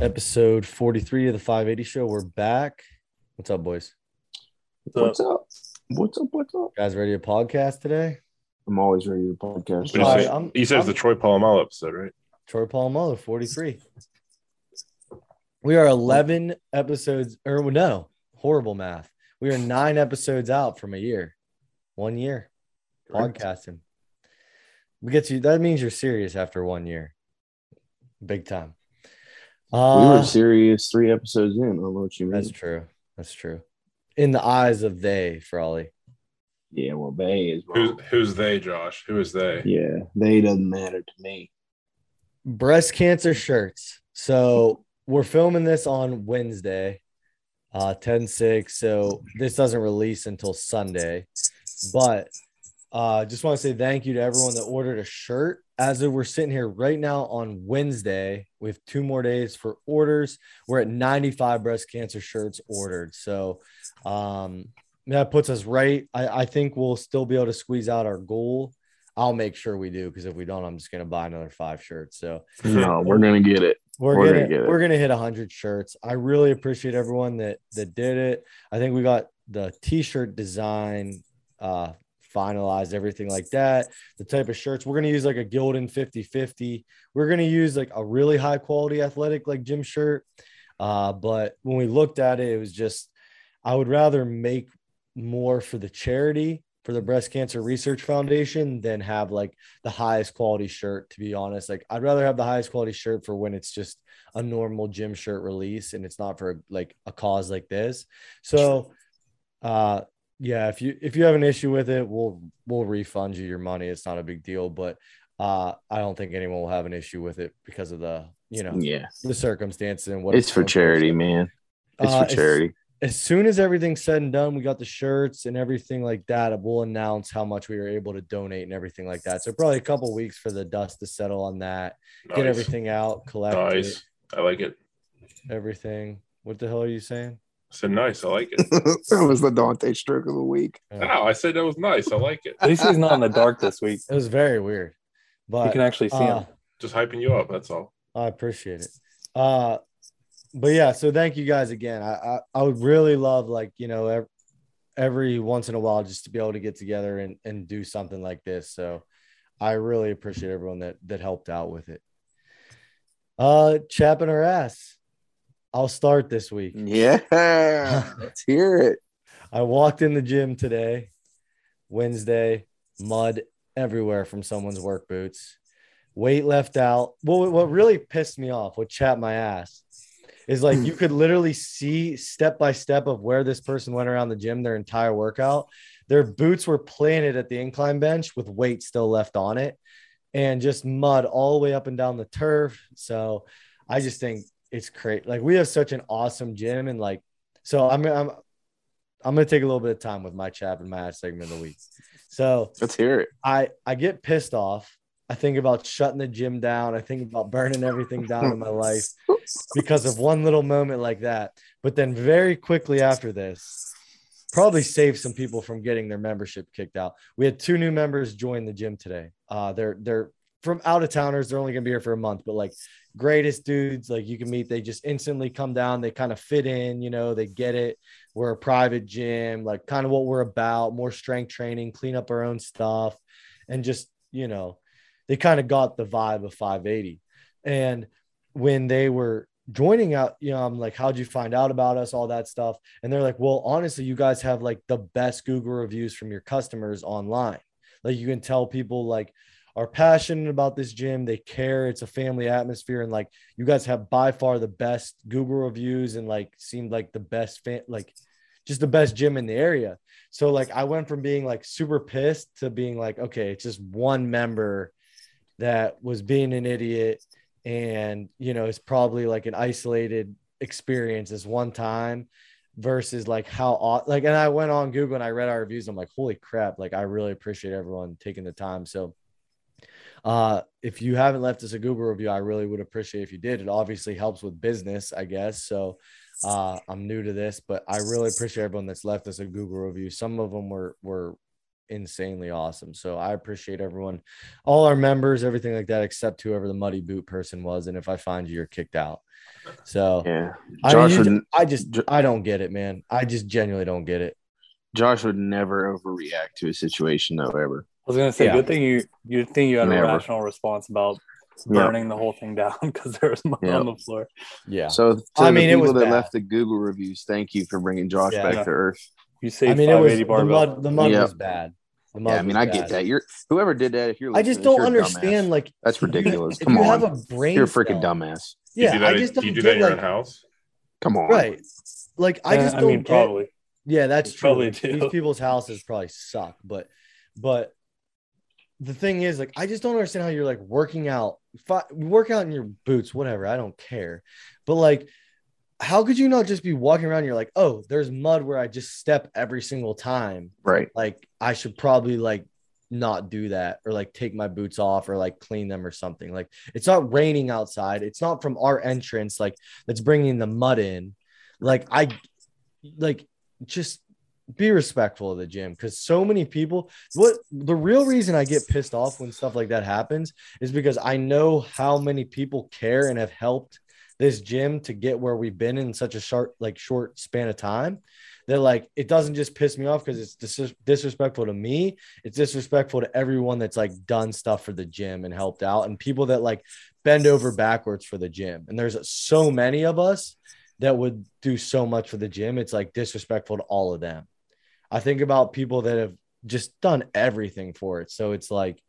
episode 43 of the 580 show. We're back. What's up, boys? What's up? What's up? What's up? Guys, ready to podcast today? I'm always ready to podcast. What you All say? right, I'm- he says I'm- the Troy Polamalu episode, right? Troy Polamalu, 43. We are 11 episodes, or no, horrible math. We are nine episodes out from a year, one year podcasting. We get you. That means you're serious after one year, big time. We Uh, were serious three episodes in. I don't know what you mean. that's true. That's true. In the eyes of they, Frawley. Yeah, well, they is Who's who's they, Josh? Who is they? Yeah, they doesn't matter to me. breast cancer shirts. So we're filming this on Wednesday, uh 10 6. So this doesn't release until Sunday. But uh just want to say thank you to everyone that ordered a shirt. As of we're sitting here right now on Wednesday, we have two more days for orders. We're at 95 breast cancer shirts ordered. So um that puts us right. I, I think we'll still be able to squeeze out our goal. I'll make sure we do because if we don't, I'm just gonna buy another five shirts. So No, we're gonna get it. we're, We're gonna, gonna get it. we're gonna hit hundred shirts. I really appreciate everyone that that did it. I think we got the t-shirt design uh finalized, everything like that. The type of shirts we're gonna use like a Gildan 50-50. We're gonna use like a really high quality athletic like gym shirt. Uh, but when we looked at it, it was just I would rather make more for the charity for the breast cancer research foundation than have like the highest quality shirt to be honest like i'd rather have the highest quality shirt for when it's just a normal gym shirt release and it's not for like a cause like this so uh yeah if you if you have an issue with it we'll we'll refund you your money it's not a big deal but uh i don't think anyone will have an issue with it because of the you know Yeah, the circumstances and what it's for going charity, man. It's Uh, for charity. as soon as everything's said and done, we got the shirts and everything like that. We'll announce how much we were able to donate and everything like that. So probably a couple weeks for the dust to settle on that. Nice. Get everything out, collect Nice. it, I like it. everything. What the hell are you saying? I said nice. I like it. that was the Dante stroke of the week. No, I said that was nice. I like it. At least he's not in the dark this week. It was very weird, but You can actually see uh, him. Just hyping you up. That's all. I appreciate it. Uh, but yeah, so thank you guys again. I, I, I would really love like, you know, every, every once in a while just to be able to get together and, and do something like this. So I really appreciate everyone that, that helped out with it. Uh, chapping our ass. I'll start this week. Yeah, let's hear it. I walked in the gym today, Wednesday, mud everywhere from someone's work boots, weight left out. Well, what really pissed me off, what chapped my ass, is like you could literally see step by step of where this person went around the gym their entire workout. Their boots were planted at the incline bench with weight still left on it and just mud all the way up and down the turf. So I just think it's great. Like we have such an awesome gym and like so I'm I'm I'm gonna take a little bit of time with my chap and my ass segment of the week. So Let's hear it. I I get pissed off. I think about shutting the gym down. I think about burning everything down in my life because of one little moment like that. But then very quickly after this, probably saved some people from getting their membership kicked out. We had two new members join the gym today. Uh, they're they're from out of towners. They're only gonna be here for a month, but like greatest dudes like you can meet. They just instantly come down. They kind of fit in. You know, they get it. We're a private gym, like kind of what we're about. More strength training, clean up our own stuff, and just you know, they kind of got the vibe of 580. And when they were joining out, you know, I'm like, how'd you find out about us? All that stuff. And they're like, well, honestly, you guys have like the best Google reviews from your customers online. Like you can tell people like are passionate about this gym. They care. It's a family atmosphere. And like you guys have by far the best Google reviews and like seemed like the best fan, like just the best gym in the area. So like I went from being like super pissed to being like, okay, it's just one member that was being an idiot and you know it's probably like an isolated experience this one time versus like how like and I went on Google and I read our reviews I'm like holy crap like I really appreciate everyone taking the time so uh if you haven't left us a Google review I really would appreciate if you did it obviously helps with business I guess so uh I'm new to this but I really appreciate everyone that's left us a Google review some of them were were insanely awesome. So I appreciate everyone, all our members, everything like that, except whoever the muddy boot person was. And if I find you, you're kicked out. So Yeah. I, Josh mean, would- I just I don't get it, man. I just genuinely don't get it. Josh would never overreact to a situation though ever. I was gonna say, Yeah. good thing you you think you had Never. a rational response about Yeah. burning the whole thing down because there was mud Yeah. on the floor. Yeah. So to I the mean, it people was that bad. left the Google reviews, thank you for bringing Josh Yeah. back Yeah. to earth. You saved I mean, it was 580 the barbell. mud. The mud Yeah. was bad. Yeah, I mean, was I get that. You're whoever did that. If you're, I just don't understand. dumbass. Like That's ridiculous. If Come you on, have a brain, you're a freaking dumbass. Yeah, I just do don't you do that in your own house? Come on, right. Like I eh, just don't mean, get. probably. Yeah, that's true. probably Like. These people's houses probably suck, but but the thing is, like, I just don't understand how you're like working out, fi- work out in your boots, whatever. I don't care, but like, how could you not just be walking around? And you're like, oh, there's mud where I just step every single time. Right. Like, I should probably like not do that or like take my boots off or like clean them or something. Like, it's not raining outside. It's not from our entrance. Like, that's bringing the mud in. Like, I like just be respectful of the gym because so many people what the real reason i get pissed off when stuff like that happens is because i know how many people care and have helped this gym to get where we've been in such a short like short span of time that like it doesn't just piss me off because it's dis- disrespectful to me it's disrespectful to everyone that's like done stuff for the gym and helped out and people that like bend over backwards for the gym. And there's so many of us that would do so much for the gym it's like disrespectful to all of them I think about people that have just done everything for it. So it's like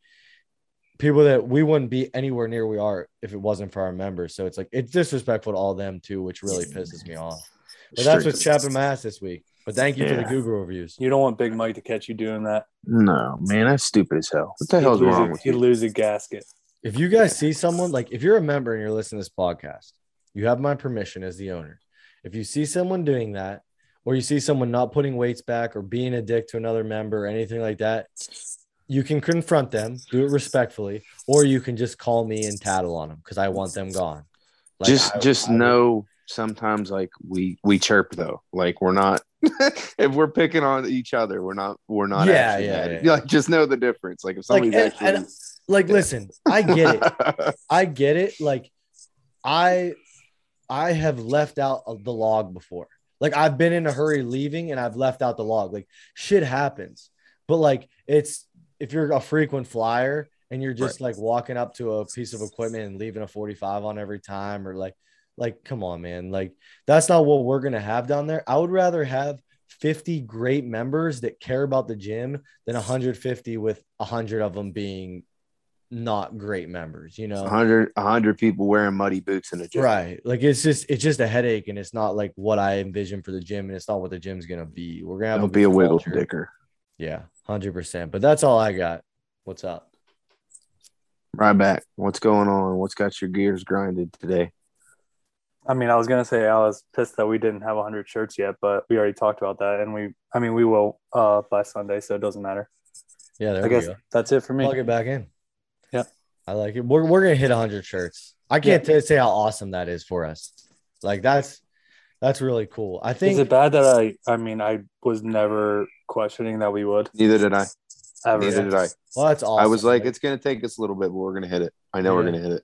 people that we wouldn't be anywhere near we are if it wasn't for our members. So it's like it's disrespectful to all them too, which really pisses me off. But that's what's chapping my ass this week. But thank you for the Google reviews. You don't want Big Mike to catch you doing that. No, man, that's stupid as hell. What the He'd hell's wrong a- with He'd you? lose a gasket. If you guys see someone like if you're a member and you're listening to this podcast, you have my permission as the owner. If you see someone doing that, or you see someone not putting weights back or being a dick to another member or anything like that, you can confront them, do it respectfully, or you can just call me and tattle on them because I want them gone. Like, just I- just I know sometimes like we we chirp though. Like we're not if we're picking on each other, we're not we're not Yeah, actually yeah, mad. yeah. Like just know the difference. Like if Like, somebody's and- actually and, like, listen, I get it. I get it. Like, I I have left out the log before. Like, I've been in a hurry leaving and I've left out the log. Like, shit happens. But like, it's if you're a frequent flyer and you're just like walking up to a piece of equipment and leaving a 45 on every time, or like, like, come on, man. Like, that's not what we're gonna have down there. I would rather have 50 great members that care about the gym than 150 with 100 of them being not great members, you know? 100 100 people wearing muddy boots in a gym. Right. Like it's just it's just a headache and it's not like what I envision for the gym and it's not what the gym's gonna be. We're gonna have Don't be a good wiggle culture. dicker. Yeah, hundred percent. But that's all I got. What's up? Right back. What's going on? What's got your gears grinded today? I mean, I was gonna say I was pissed that we didn't have 100 shirts yet, but we already talked about that, and we, I mean, we will uh by Sunday, so it doesn't matter. Yeah, there I we guess go. that's it for me. Plug it back in. Yep. I like it. We're we're gonna hit hundred shirts. I can't t- say how awesome that is for us. Like that's that's really cool. I think Is it bad that I? I mean, I was never questioning that we would Neither did I. ever. Neither did I. well that's awesome. I was like, it's gonna take us a little bit, but we're gonna hit it. I know we're gonna hit it.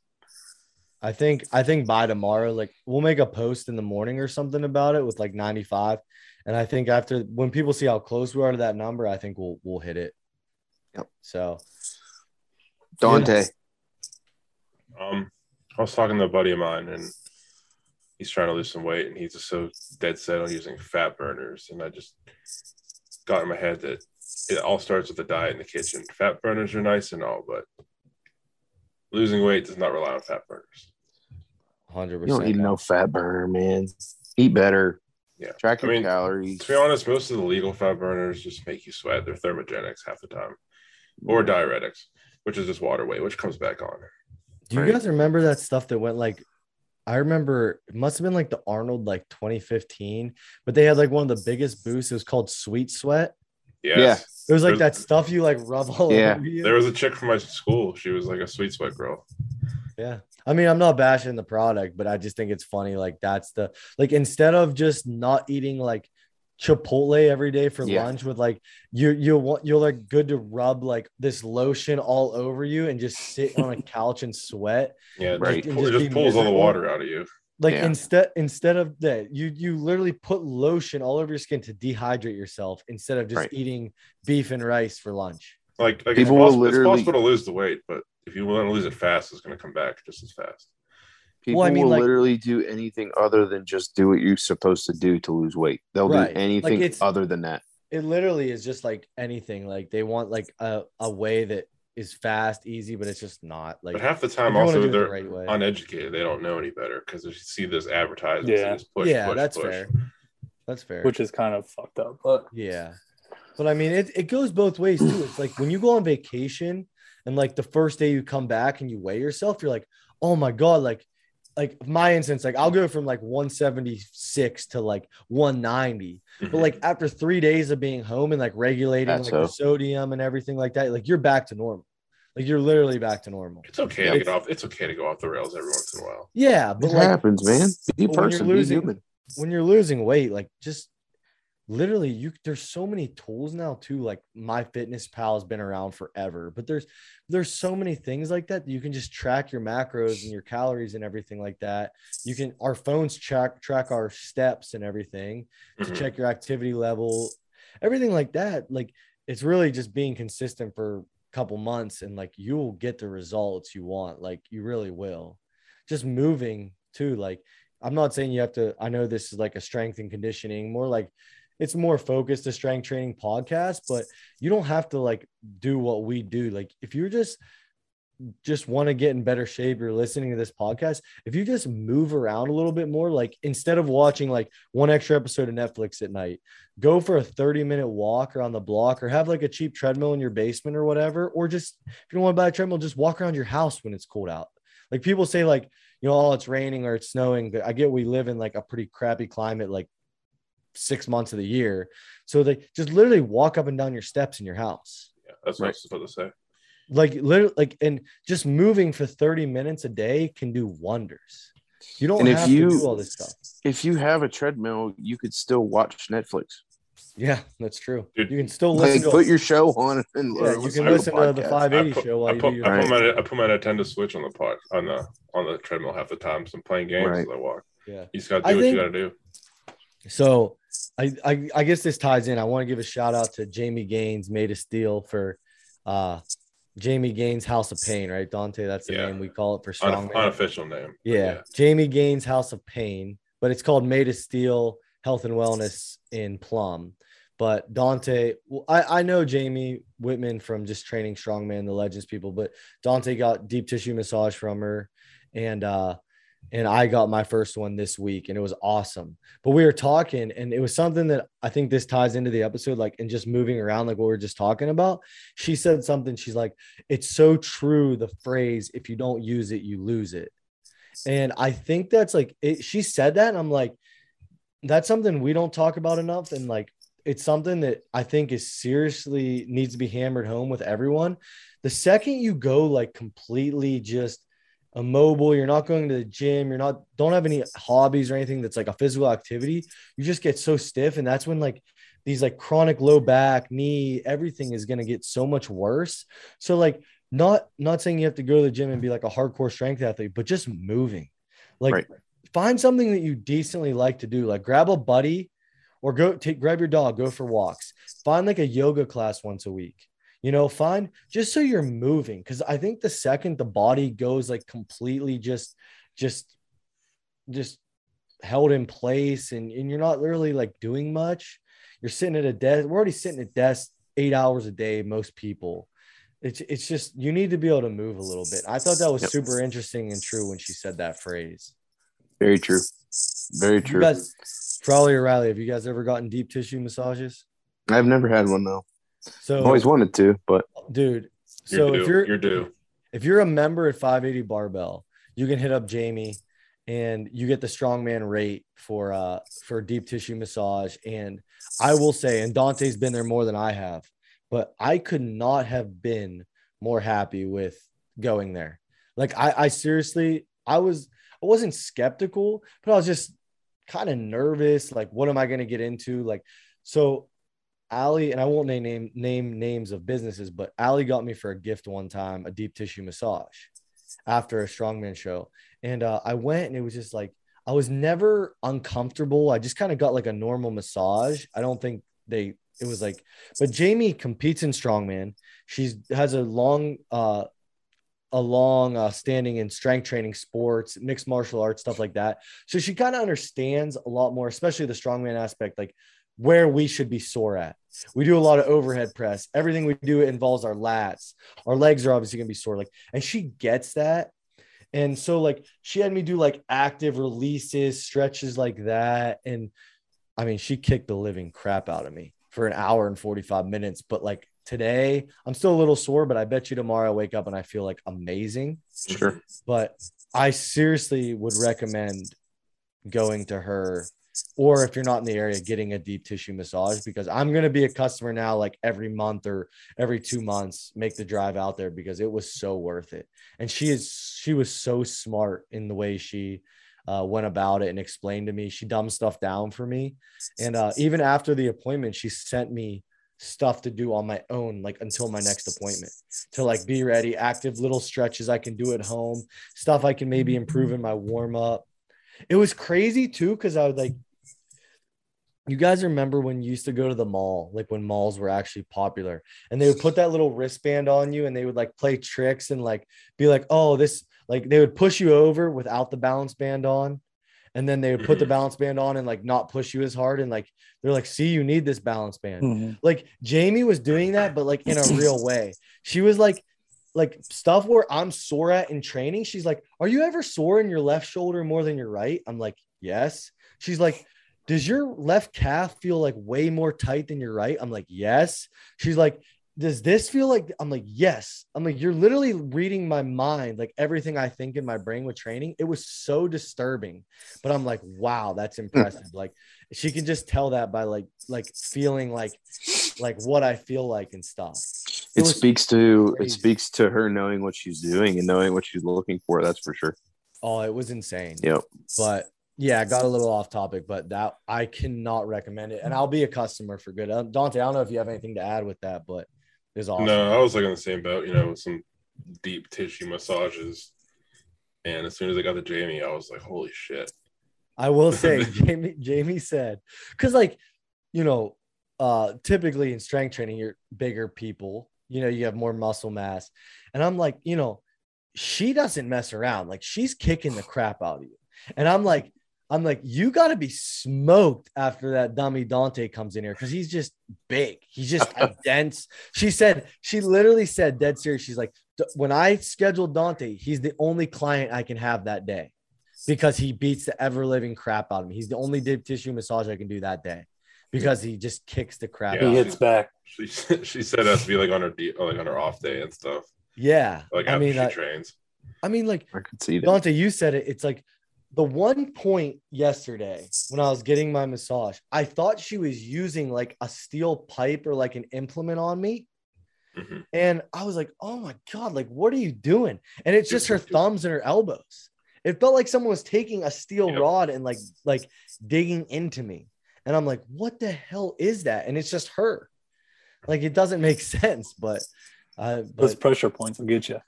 I think I think by tomorrow, like we'll make a post in the morning or something about it with like 95. And I think after when people see how close we are to that number, I think we'll we'll hit it. Yep. So Dante. Um, I was talking to a buddy of mine, and he's trying to lose some weight, and he's just so dead set on using fat burners. And I just got in my head that it all starts with the diet in the kitchen. Fat burners are nice and all, but losing weight does not rely on fat burners. Hundred percent. You don't percent need no fat burner, man. Eat better. Yeah. Track I mean, calories. To be honest, most of the legal fat burners just make you sweat. They're thermogenics half the time, or diuretics, which is just water weight, which comes back on. Do you Right. guys remember that stuff that went like I remember it must have been like the Arnold like 2015, but they had like one of the biggest boosts. It was called Sweet Sweat. Yes. It was like There's- that stuff you like rub all Yeah. over you. There was a chick from my school. She was like a sweet sweat girl. Yeah. I mean, I'm not bashing the product, but I just think it's funny. Like, that's the like instead of just not eating like Chipotle every day for Yeah. lunch with like you you want you're like good to rub like this lotion all over you and just sit on a couch and sweat. Yeah, it Right. just, And pull- it just just be pulls all the water out of you. Like Yeah. instead instead of that, you you literally put lotion all over your skin to dehydrate yourself instead of just Right. eating beef and rice for lunch. Like, like People it's, will possible, literally- it's possible to lose the weight, but if you want to lose it fast, it's going to come back just as fast. People I mean, will like- literally do anything other than just do what you're supposed to do to lose weight. They'll Right. do anything Like, other than that. It literally is just like anything. Like they want like a, a way that is fast, easy, but it's just not. Like But half the time, also, do it the they're right way. uneducated. They don't know any better because they see this advertisement. Yeah. Just push, yeah, push, that's push. fair. That's fair. which is kind of fucked up. But Yeah. But I mean, it, it goes both ways too. It's like when you go on vacation and like the first day you come back and you weigh yourself, you're like, oh my God, like, like my instance, like I'll go from like 176 to like 190. But Mhm. like after three days of being home and like regulating That's like the sodium and everything like that, like you're back to normal. Like you're literally back to normal. It's okay Yeah. to get off. It's okay to go off the rails every once in a while. Yeah. But It like happens, man. Be a But when you're person, be human. when you're losing weight, like just literally you there's so many tools now too. Like my fitness pal has been around forever, but there's there's so many things like that, that you can just track your macros and your calories and everything like that. You can our phones track track our steps and everything to Mhm. check your activity level, everything like that. Like it's really just being consistent for a couple months and like you'll get the results you want. Like you really will. Just moving too. Like I'm not saying you have to, I know this is like a strength and conditioning, more like it's more focused to strength training podcast, but you don't have to like do what we do. Like if you're just just want to get in better shape, you're listening to this podcast. If you just move around a little bit more, like instead of watching like one extra episode of Netflix at night, go for a 30 minute walk around the block or have like a cheap treadmill in your basement or whatever. Or just if you don't want to buy a treadmill, just walk around your house when it's cold out. Like people say, like, you know, oh, it's raining or it's snowing. I get we live in like a pretty crappy climate, like six months of the year. So they just literally walk up and down your steps in your house. Yeah, that's what I was supposed to say. Like literally like and just moving for 30 minutes a day can do wonders. You don't And if have you- to do all this stuff. If you have a treadmill, you could still watch Netflix. Yeah, that's true. Dude, you can still listen Like, to put your show on and yeah, you can to listen to the 580 put, show while I you put, do your I, put Right. my, I put my Nintendo Switch on the pod on the on the treadmill half the time. So I'm playing games Right. as I walk. yeah. You just got to I do what think- you got to do. So I, I I guess this ties in. I want to give a shout out to Jamie Gaines, made of steel for uh Jamie Gaines House of Pain, right? Dante, that's the Yeah. name we call it for strongman. unofficial name. but Yeah. Jamie Gaines House of Pain, but it's called Made of Steel Health and Wellness in Plum. But Dante, well, I, I know Jamie Whitman from just training strongman, the legends people, but Dante got deep tissue massage from her. And uh and I got my first one this week and it was awesome. But we were talking and it was something that I think this ties into the episode, like and just moving around, like what we are just talking about. She said something, she's like, it's so true, the phrase, if you don't use it, you lose it. And I think that's like it, she said that, and I'm like, that's something we don't talk about enough. And like it's something that I think is seriously needs to be hammered home with everyone. The second you go like completely just immobile, you're not going to the gym, you're not don't have any hobbies or anything that's like a physical activity, you just get so stiff. And that's when like these like chronic low back, knee, everything is gonna get so much worse. So like not not saying you have to go to the gym and be like a hardcore strength athlete, but just moving. Like Right. find something that you decently like to do. Like grab a buddy or go take grab your dog, go for walks. Find like a yoga class once a week. You know, fine, just so you're moving. Cause I think the second the body goes like completely just just just held in place and, and you're not really like doing much, you're sitting at a desk. We're already sitting at desk eight hours a day, most people. It's it's just you need to be able to move a little bit. I thought that was Yep. super interesting and true when she said that phrase. Very true. Very You true. guys, Frawley or Riley, have you guys ever gotten deep tissue massages? I've never had one though. So, I've always wanted to, but dude, You're so if you're you're due. if you're a member at 580 Barbell, you can hit up Jamie and you get the strongman rate for uh for deep tissue massage. And I will say, and Dante's been there more than I have, but I could not have been more happy with going there. Like I, I seriously, I was I wasn't skeptical, but I was just kind of nervous. Like, what am I gonna get into? Like, so Ali, and I won't name, name name names of businesses, but Ali got me for a gift one time a deep tissue massage after a strongman show, and uh, I went and it was just like I was never uncomfortable. I just kind of got like a normal massage. I don't think they it was like but Jamie competes in strongman. She's has a long uh a long uh, standing in strength training sports mixed martial arts stuff like that so she kind of understands a lot more especially the strongman aspect like where we should be sore at. We do a lot of overhead press. Everything we do involves our lats. Our legs are obviously going to be sore like and she gets that. And so like she had me do like active releases stretches like that. And i mean she kicked the living crap out of me for an hour and 45 minutes. But like today i'm still a little sore but i bet you tomorrow i wake up and i feel like amazing. Sure. but I seriously would recommend going to her or if you're not in the area getting a deep tissue massage because I'm going to be a customer now like every month or every 2 months make the drive out there because it was so worth it. And she is she was so smart in the way she uh, went about it and explained to me. She dumbed stuff down for me. And uh, even after the appointment she sent me stuff to do on my own like until my next appointment to like be ready active little stretches i can do at home stuff i can maybe improve in my warm up it was crazy too because i was like you guys remember when you used to go to the mall like when malls were actually popular and they would put that little wristband on you and they would like play tricks and like be like oh this like they would push you over without the balance band on and then they would put the Mhm. balance band on and like not push you as hard and like they're like see you need this balance band Mhm. like Jamie was doing that, but like in a real way. She was like, like stuff where I'm sore at in training. She's like, Are you ever sore in your left shoulder more than your right? I'm like, Yes. She's like, Does your left calf feel like way more tight than your right? I'm like, Yes. She's like, Does this feel like I'm like, Yes. I'm like, You're literally reading my mind, like everything I think in my brain with training. It was so disturbing, but I'm like, Wow, that's impressive. like, she can just tell that by like like feeling like like what I feel like and stuff. It, was speaks to it speaks to her knowing what she's doing and knowing what she's looking for. That's for sure. Oh, it was insane. Yep. But yeah, I got a little off topic, but that I cannot recommend it. And I'll be a customer for good. Um, Dante, I don't know if you have anything to add with that, but it's awesome. No, I was like on the same boat, you know, with some deep tissue massages. And as soon as I got to Jamie, I was like, holy shit. I will say, Jamie, Jamie said, because like, you know, uh, typically in strength training, you're bigger people, you know, you have more muscle mass. And I'm like, you know, she doesn't mess around. Like she's kicking the crap out of you. And I'm like, I'm like, you got to be smoked after that dummy Dante comes in here because he's just big. He's just dense. She said, she literally said, dead serious. She's like, when I schedule Dante, he's the only client I can have that day because he beats the ever living crap out of me. He's the only deep tissue massage I can do that day because he just kicks the crap Yeah. He hits back. She she said it has to be like on her like on her off day and stuff. Yeah. Like I after mean, she I, trains. I mean, like I could see that. Dante, you said it. It's like the one point yesterday when I was getting my massage, I thought she was using like a steel pipe or like an implement on me. Mhm. And I was like, oh my God, like, what are you doing? And it's just her thumbs and her elbows. It felt like someone was taking a steel Yep. rod and like, like digging into me. And I'm like, what the hell is that? And it's just her. Like, it doesn't make sense, but, uh, Those pressure points will get you.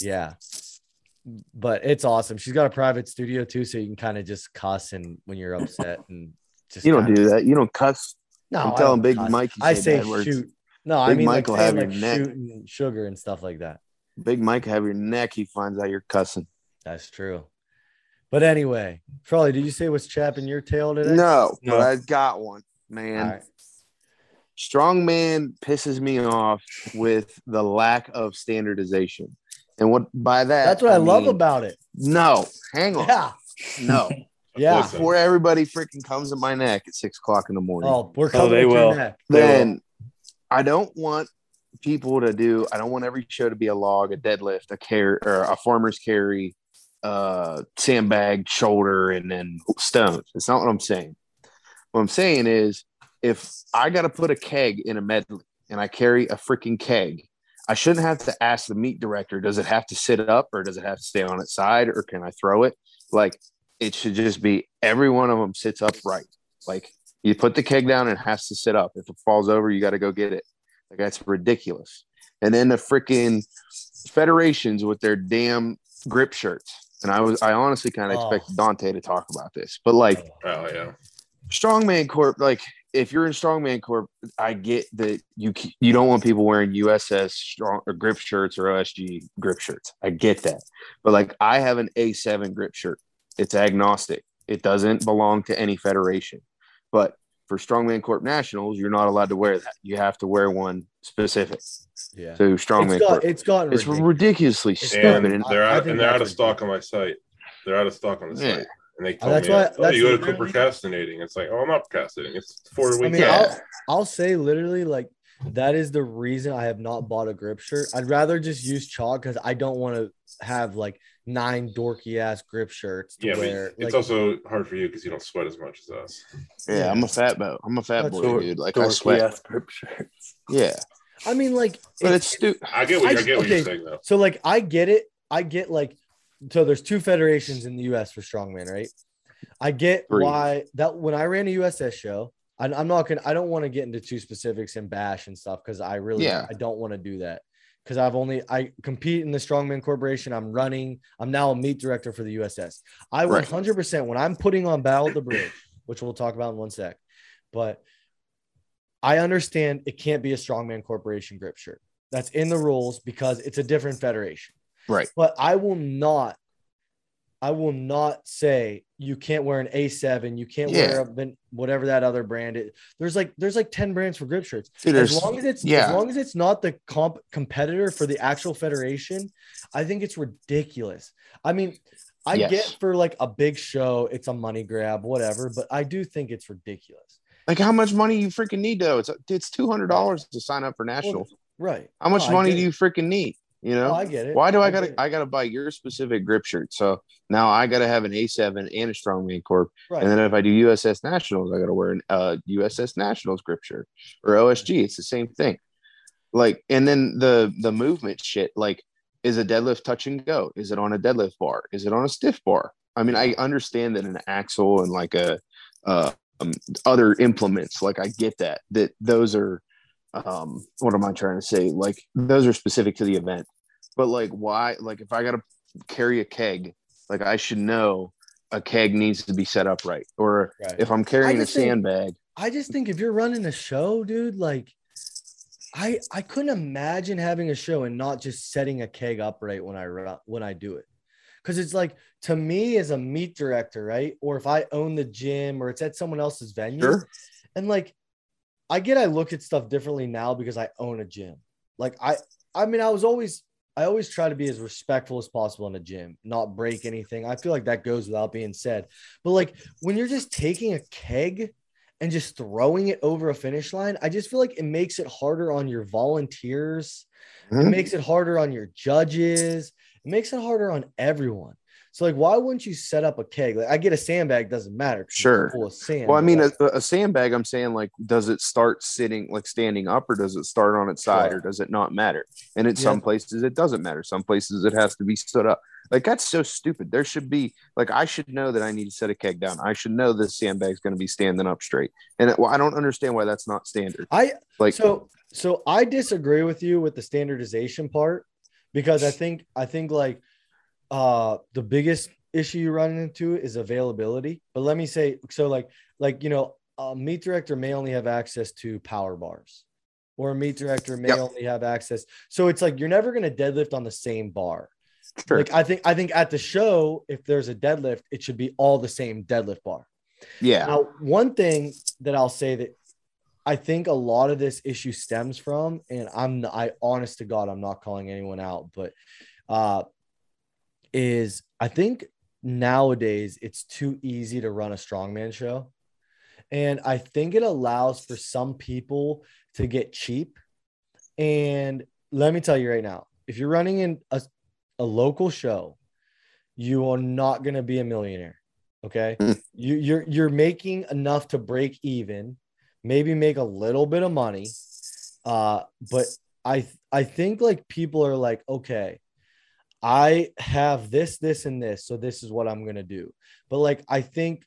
yeah. But it's awesome. She's got a private studio too, so you can kind of just cuss and when you're upset and just You don't kinda- do that. You don't cuss. No, I'm telling Big cuss. Mike. you I say say bad words. shoot. No, I Big mean Mike like, will have like your neck. shooting sugar and stuff like that. Big Mike have your neck. He finds out you're cussing. That's true. But anyway, Charlie, did you say what's chapping your tail today? No, No. but I got one, man. right. Strongman pisses me off with the lack of standardization. And what by that That's what I, love mean- about it. No, hang on. Yeah. No. Yeah. Before everybody freaking comes at my neck at six o'clock in the morning. Oh, we're Oh, they at your will. neck. then I don't want people to do. I don't want every show to be a log, a deadlift, a carry, or a farmer's carry, uh, sandbag, shoulder, and then stones. It's not what I'm saying. What I'm saying is, if I got to put a keg in a medley and I carry a freaking keg, I shouldn't have to ask the meet director, does it have to sit up or does it have to stay on its side or can I throw it? Like it should just be every one of them sits upright. Like you put the keg down and it has to sit up. If it falls over, you got to go get it. Like that's ridiculous. And then the freaking federations with their damn grip shirts. And I was I honestly kind of Oh. expected Dante to talk about this, but like oh, oh yeah. strongman corp like if you're in strongman corp i get that you you don't want people wearing uss strong or grip shirts or osg grip shirts. I get that. But like i have an a7 grip shirt. It's agnostic. It doesn't belong to any federation. But for strongman corp nationals you're not allowed to wear that you have to wear one specific Yeah. to strongman It's, got, corp it's gotten it's ridiculous. ridiculously stupid And and they're out and they're out of stock on my site. They're out of stock on the Yeah. site. And they told that's me, why- oh, that's you go to quit procrastinating. It's like, oh, I'm not procrastinating. It's four I weeks. mean, I'll, I'll say literally like that is the reason I have not bought a grip shirt. I'd rather just use chalk because I don't want to have like nine dorky ass grip shirts to yeah, wear. it's Like, also hard for you because you don't sweat as much as us. yeah i'm a fat boy i'm a fat That's boy Dor- dude like i dorky sweat ass grip shirts. yeah I mean, like, but it's stupid I get what, I- I, get what okay. you're saying though. so like I get it. I get like so there's two federations in the US for strongman, right? I get Three. why that when I ran a USS show, I, I'm not gonna I don't want to get into too specifics and bash and stuff because I really Yeah. I don't want to do that because I've only I compete in the Strongman Corporation. I'm running. I'm now a meet director for the USS. I Right. 100 percent when I'm putting on Battle of the Bridge, which we'll talk about in one sec, but I understand it can't be a Strongman Corporation grip shirt. That's in the rules because it's a different federation. Right. But I will not, I will not say you can't wear an A7. You can't wear a, whatever that other brand is. There's like there's like 10 brands for grip shirts. Dude, As long as it's yeah. as long as it's not the comp competitor for the actual federation, I think it's ridiculous. I mean, I Yes. get for like a big show, it's a money grab, whatever, but I do think it's ridiculous. Like how much money you freaking need though? It's it's two hundred dollars to sign up for nationals. Right. How much I money do you freaking need? You know? Oh, I get it. Why do I get gotta. I gotta buy your specific grip shirt? So now I gotta have an A7 and a strongman corp. Right. And then if I do USS Nationals, I gotta wear an uh, USS Nationals grip shirt or OSG. It's the same thing. Like, and then the the movement shit, like, is a deadlift touch and go? Is it on a deadlift bar? Is it on a stiff bar? I mean, I understand that an axle and like a uh, um, other implements, like I get that that those are um what am I trying to say? Like those are specific to the event. But like why like if I gotta carry a keg, like I should know a keg needs to be set up right. Or Right. if I'm carrying a just think- sandbag, I just think if you're running a show, dude, like I I couldn't imagine having a show and not just setting a keg upright when I run when I do it. Cause it's like to me as a meet director, right? Or if I own the gym or it's at someone else's venue, sure. and like I get I look at stuff differently now because I own a gym. Like I I mean I was always I always try to be as respectful as possible in a gym, not break anything. I feel like that goes without being said. But like when you're just taking a keg and just throwing it over a finish line, I just feel like it makes it harder on your volunteers. It Mhm. makes it harder on your judges. It makes it harder on everyone. So like, why wouldn't you set up a keg? Like, I get a sandbag, doesn't matter. Sure. Sand. Well, I mean, a, a sandbag, I'm saying, like, does it start sitting, like, standing up, or does it start on its side, Sure. or does it not matter? And in Yeah. some places, it doesn't matter. Some places, it has to be stood up. Like, that's so stupid. There should be, like, I should know that I need to set a keg down. I should know this sandbag's going to be standing up straight. And well, I don't understand why that's not standard. I Like, so so I disagree with you with the standardization part because I think I think like uh the biggest issue you run into is availability. But let me say so like like you know a meet director may only have access to power bars or a meet director may Yep. only have access. So it's like you're never going to deadlift on the same bar. sure. Like I think I think at the show if there's a deadlift it should be all the same deadlift bar. yeah. Now, one thing that I'll say that I think a lot of this issue stems from, and I'm I honest to God, I'm not calling anyone out, but uh is I think nowadays it's too easy to run a strongman show. And I think it allows for some people to get cheap. And let me tell you right now, if you're running in a, a local show, you are not going to be a millionaire. Okay. Mm. You, you're, you're making enough to break even, maybe make a little bit of money. Uh, but I, I think like people are like, okay, I have this, this, and this. So this is what I'm to do. But like, I think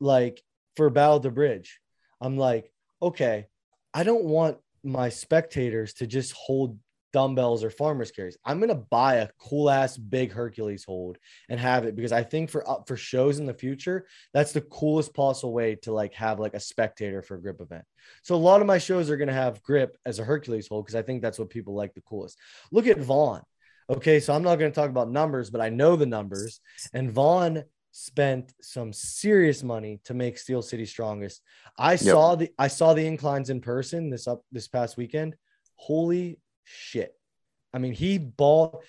like for Battle the Bridge, I'm like, okay, I don't want my spectators to just hold dumbbells or farmers carries. I'm gonna buy a cool ass big Hercules hold and have it because I think for uh, for shows in the future, that's the coolest possible way to like have like a spectator for a grip event. So a lot of my shows are gonna have grip as a Hercules hold because I think that's what people like the coolest. Look at Vaughn. Okay, so I'm not gonna talk about numbers, but I know the numbers, and Vaughn spent some serious money to make Steel City strongest. I saw the I saw the inclines in person this up this past weekend. Holy shit. I mean, he bought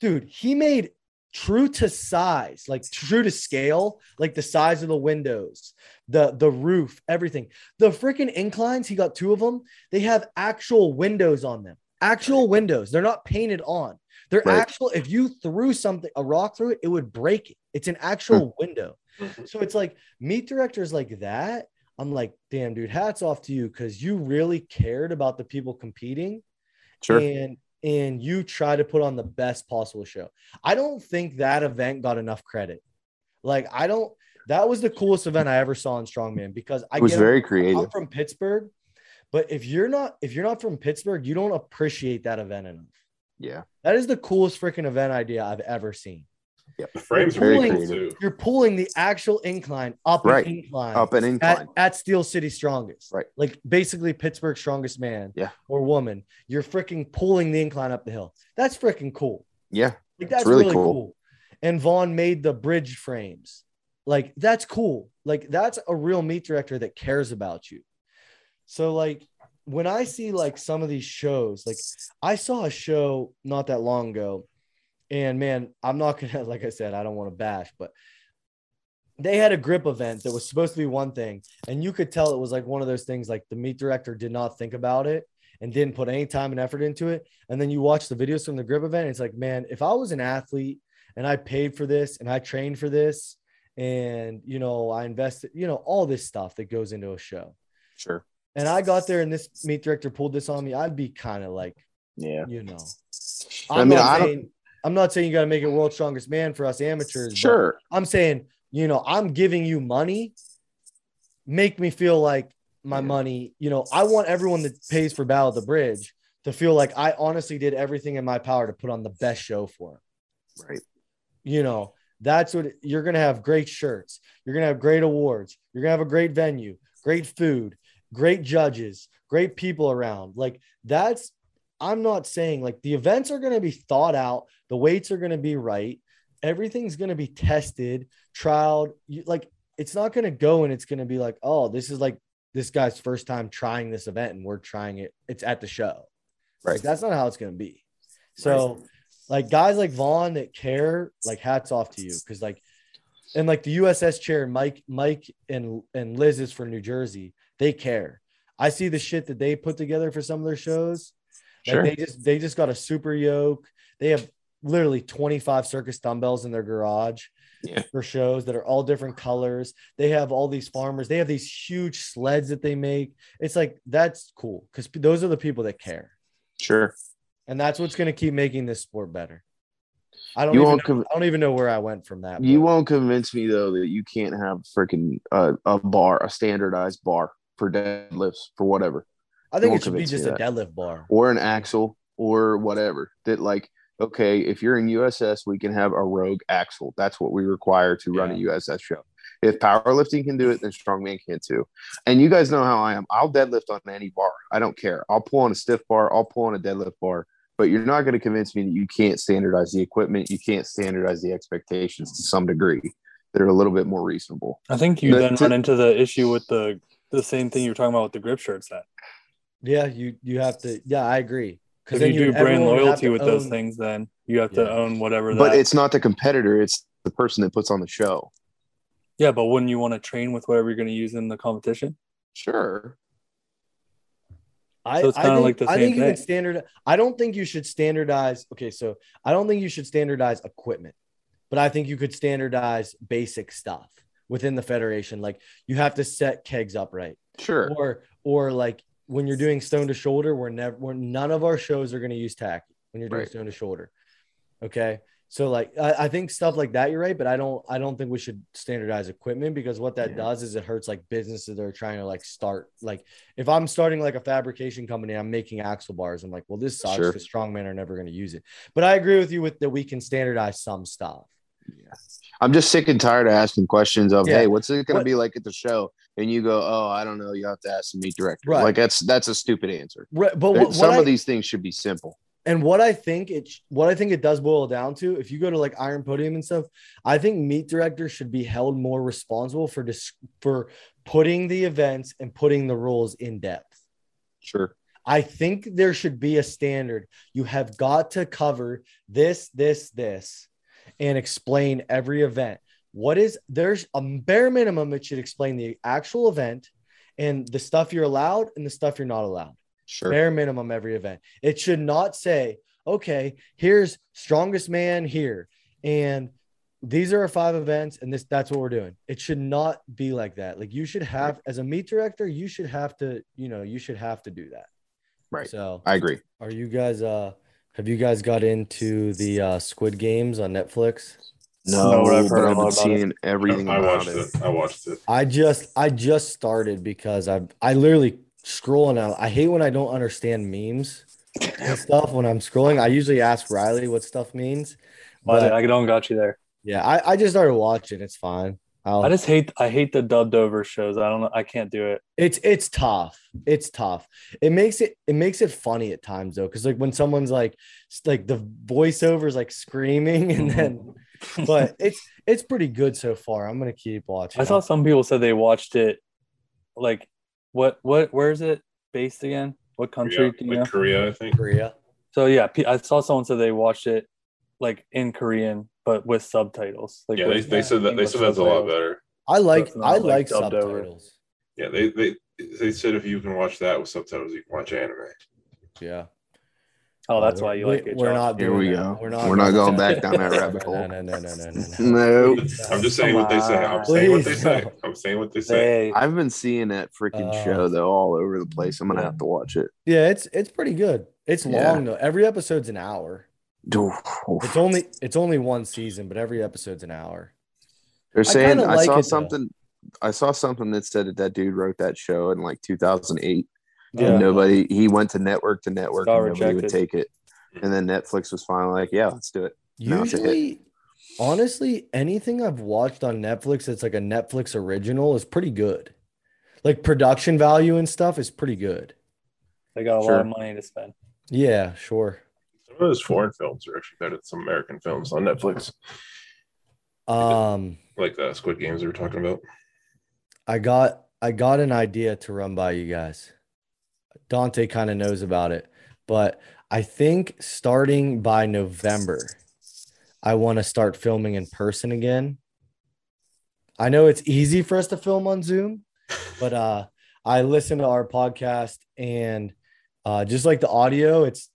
dude, he made true to size, like true to scale, like the size of the windows, the the roof, everything. The freaking inclines, he got two of them. They have actual windows on them. Actual windows. They're not painted on. They're Right. actual if you threw something a rock through it, it would break it. It's an actual window. Mhm. So it's like meet directors like that. I'm like, damn, dude, hats off to you because you really cared about the people competing Sure. and and you try to put on the best possible show. I don't think that event got enough credit. Like, I don't. That was the coolest event I ever saw in strongman because I It was get- very I'm creative. from Pittsburgh, but if you're not if you're not from Pittsburgh, you don't appreciate that event enough. Yeah. That is the coolest freaking event idea I've ever seen. The frames Very are cool creative. too. You're pulling the actual incline up Right. an incline Up an at, incline. at Steel City Strongest. Right. Like basically Pittsburgh strongest man Yeah. or woman. You're freaking pulling the incline up the hill. That's freaking cool. Yeah. Like that's really really, cool. cool. And Vaughn made the bridge frames. Like that's cool. Like that's a real meet director that cares about you. So like when I see like some of these shows, like I saw a show not that long ago, and man, I'm not gonna like I said, I don't want to bash, but they had a grip event that was supposed to be one thing, and you could tell it was like one of those things like the meet director did not think about it and didn't put any time and effort into it. And then you watch the videos from the grip event, it's like, man, if I was an athlete and I paid for this and I trained for this, and you know, I invested, you know, all this stuff that goes into a show. Sure. And I got there and this meet director pulled this on me, I'd be kind of like, Yeah. you know, I I'm mean, not I don't- saying I'm not saying you got to make it world's strongest man for us amateurs. Sure. I'm saying, you know, I'm giving you money. Make me feel like my Yeah. money, you know, I want everyone that pays for Battle of the Bridge to feel like I honestly did everything in my power to put on the best show for them. Right. You know, that's what you're going to have great shirts. You're going to have great awards. You're going to have a great venue, great food, great judges, great people around. Like that's, I'm not saying like the events are going to be thought out, the weights are going to be right, everything's going to be tested, trialed. You, like it's not going to go and it's going to be like, oh, this is like this guy's first time trying this event and we're trying it. It's at the show. Right. Like that's not how it's going to be. So, like guys like Vaughn that care, like hats off to you because like, and like the USS chair, Mike, Mike and and Liz is for New Jersey. They care. I see the shit that they put together for some of their shows. Like Sure. they just they just got a super yoke. They have literally 25 circus dumbbells in their garage Yeah. for shows that are all different colors. They have all these farmers. They have these huge sleds that they make. It's like that's cool because those are the people that care, Sure. and that's what's going to keep making this sport better. I don't You even won't know, I don't even know where I went from that. You but- won't convince me though that you can't have freaking uh, a bar, a standardized bar for deadlifts for whatever, I think won't it should be convince me just a deadlift bar. or an axle or whatever. That like, okay, if you're in USS, we can have a rogue axle. That's what we require to run a USS show. If powerlifting can do it, then strongman can too. And you guys know how I am. I'll deadlift on any bar. I don't care. I'll pull on a stiff bar. I'll pull on a deadlift bar. But you're not going to convince me that you can't standardize the equipment. You can't standardize the expectations to some degree that are a little bit more reasonable. I think you The- then to- run into the issue with the the same thing you were talking about with the grip shirts. Then Yeah, you you have to. Yeah, I agree. if you do brand everyone would have loyalty to with those things, then you have to own whatever. But that, it's not the competitor; it's the person that puts on the show. yeah, but wouldn't you want to train with whatever you're going to use in the competition? Sure. I, So it's I kinda think, like the I same think you thing. could standard. I don't think you should standardize. Okay, so I don't think you should standardize equipment, but I think you could standardize basic stuff within the federation. Like you have to set kegs upright, Sure. or or like when you're doing stone to shoulder, we're never. We're none of our shows are going to use tacky when you're doing Right. stone to shoulder. Okay, So like I, I think stuff like that, you're right, but I don't I don't think we should standardize equipment because what that Yeah. does is it hurts like businesses that are trying to like start like if I'm starting like a fabrication company, I'm making axle bars. I'm like, well, this sucks Sure. because strongmen are never going to use it. But I agree with you with that we can standardize some stuff. I'm just sick and tired of asking questions of, Yeah. hey, what's it going to be like at the show? And you go, oh, I don't know. You have to ask the meet director. Right. Like that's that's a stupid answer. Right, but There- what, what Some I, of these things should be simple. and what I think it what I think it does boil down to, if you go to like Iron Podium and stuff, I think meet directors should be held more responsible for dis- for putting the events and putting the rules in depth. Sure. I think there should be a standard. You have got to cover this, this, this, and explain every event. What is there's a bare minimum it should explain the actual event and the stuff you're allowed and the stuff you're not allowed Sure. bare minimum every event. It should not say, okay, here's strongest man here, and these are our five events, and this that's what we're doing. It should not be like that. Like you should have, as a meet director, you should have to, you know, you should have to do that. Right. So, I agree. are you guys? uh Have you guys got into the uh Squid Games on Netflix? No, but I've heard but a I've lot been about it. seeing everything I about watched it. it. I watched it. I just I just started because I've I literally scrolling out. I hate when I don't understand memes and stuff when I'm scrolling. I usually ask Riley what stuff means. But But I don't got you there. yeah, I, I just started watching. It's fine. I'll, I just hate I hate the dubbed over shows. I don't know. I can't do it. it's it's tough. It's tough. It makes it it makes it funny at times though, because like when someone's like like the voiceover is like screaming and then mm-hmm. but it's it's pretty good so far. I'm gonna keep watching. I saw some people said they watched it. Like, what what where is it based again? What country? Korea, you like know? Korea, I think. Korea. So yeah, I saw someone said they watched it like in Korean but with subtitles. Like Yeah, they, with they said that they said that's a lot better. I like it's not, I like, like dubbed over. subtitles. Yeah, they they they said if you can watch that with subtitles, you can watch anime. Yeah. Oh, that's why you we- like it. We're not Here we go. We're not, We're not going back down that rabbit hole. No, no, no, no, no, no, no. No, I'm just saying Come what they say. I'm saying what they say. I'm saying what they say. Hey, I've been seeing that freaking Uh, show though all over the place. I'm gonna yeah. have to watch it. Yeah, it's it's pretty good. It's Yeah. long though. Every episode's an hour. It's only it's only one season, but every episode's an hour. They're saying kinda I, like saw it, though. something. I saw something that said that that dude wrote that show in like 2008. Yeah. And nobody. He went to network to network, and nobody would take it. And then Netflix was finally like, "Yeah, let's do it." No, it's a hit. Usually, honestly, anything I've watched on Netflix that's like a Netflix original is pretty good. Like production value and stuff is pretty good. they got a Sure. lot of money to spend. Yeah, sure. Some of those foreign films are actually better than some American films on Netflix, Um, like the Squid Games we were talking about. I got I got an idea to run by you guys. Dante kind of knows about it, but I think starting by November, I want to start filming in person again. I know it's easy for us to film on Zoom, but uh I listen to our podcast and uh just like the audio, it's it's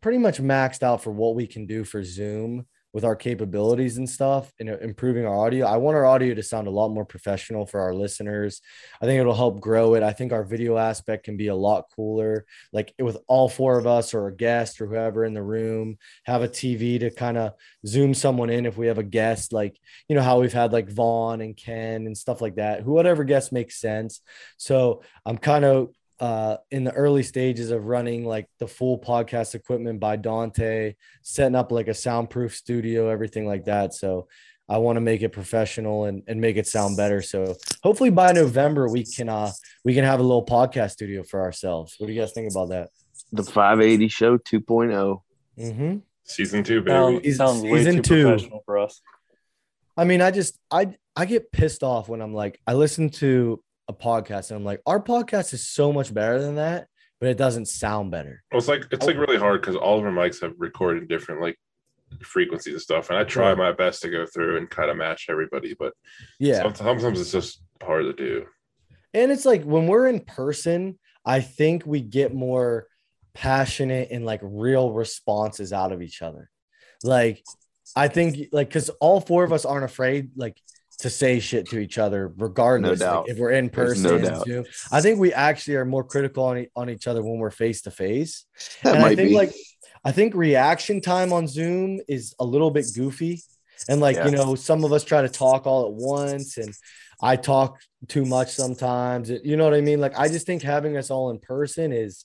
pretty much maxed out for what we can do for Zoom with our capabilities and stuff and uh, improving our audio. I want our audio to sound a lot more professional for our listeners. I think it'll help grow it. I think our video aspect can be a lot cooler, like with all four of us or a guest or whoever in the room, have a TV to kind of zoom someone in if we have a guest, like, you know, how we've had like Vaughn and Ken and stuff like that, who whatever guest makes sense. So I'm kind of uh, in the early stages of running like the full podcast equipment by Dante, setting up like a soundproof studio, everything like that. So I want to make it professional and, and make it sound better. So hopefully by November we can uh we can have a little podcast studio for ourselves. What do you guys think about that? The 580 Show oh. 2.0. Mm-hmm. Season two, baby. Sounds, Season- sounds way season too two. professional for us. I mean, I just I I get pissed off when I'm like I listen to a podcast and I'm like, our podcast is so much better than that, but it doesn't sound better. Well, it's like it's like really hard because all of our mics have recorded different like frequencies and stuff, and I try my best to go through and kind of match everybody, but Yeah. sometimes it's just hard to do. And it's like when we're in person, I think we get more passionate and like real responses out of each other. Like, I think like because all four of us aren't afraid like to say shit to each other, regardless. No like, if we're in person, no doubt. Zoom. I think we actually are more critical on, e- on each other when we're face to face. That and might I think be. like I think reaction time on Zoom is a little bit goofy. And like, Yeah. you know, some of us try to talk all at once and I talk too much sometimes. You know what I mean? Like I just think having us all in person is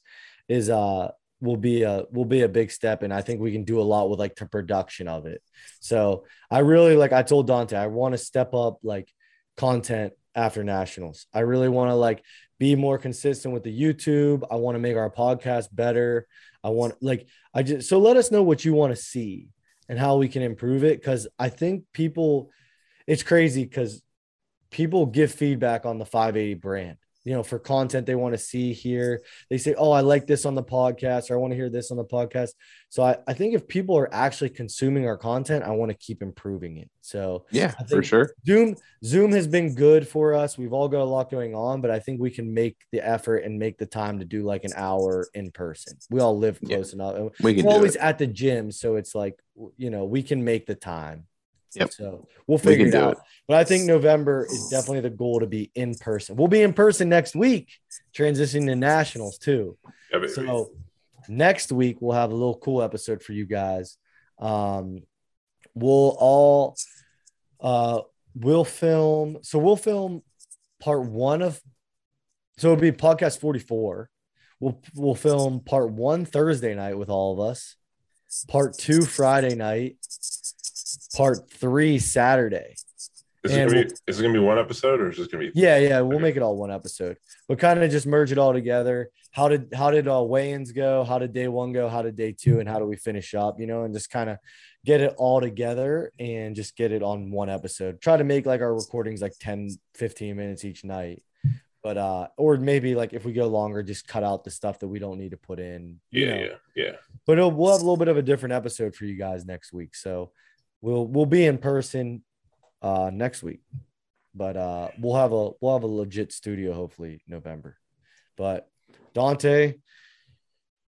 is uh will be a will be a big step and I think we can do a lot with like the production of it. So I really like I told Dante I want to step up like content after nationals. I really want to like be more consistent with the YouTube. I want to make our podcast better. I want like I just so let us know what you want to see and how we can improve it cuz I think people it's crazy cuz people give feedback on the 580 brand. You know, for content they want to see here. They say, "Oh, I like this on the podcast," or "I want to hear this on the podcast." So I, I think if people are actually consuming our content, I want to keep improving it. So Yeah, for sure. Zoom Zoom has been good for us. We've all got a lot going on, but I think we can make the effort and make the time to do like an hour in person. We all live Yeah. close enough. We can We're always it. at the gym, so it's like you know we can make the time. Yep. So we'll figure can it do out. But I think November is definitely the goal to be in person. We'll be in person next week, transitioning to nationals too. Yeah. So next week we'll have a little cool episode for you guys. Um, we'll all uh we'll film so we'll film part one of so it'll be podcast 44. We'll we'll film part one Thursday night with all of us, part two Friday night, part three Saturday. is, it and gonna be, is it gonna be one episode or is it gonna be? Yeah, yeah, we'll Okay. make it all one episode. But kind of just merge it all together. How did how did uh, weigh-ins go? How did day one go? How did day two? And how do we finish up? You know, and just kind of get it all together and just get it on one episode. Try to make like our recordings like 10, 15 minutes each night. But uh, or maybe like if we go longer, just cut out the stuff that we don't need to put in. Yeah, know. yeah, yeah. But we'll have a little bit of a different episode for you guys next week. So we'll we'll be in person uh next week. But uh we'll have a we'll have a legit studio hopefully November. But Dante,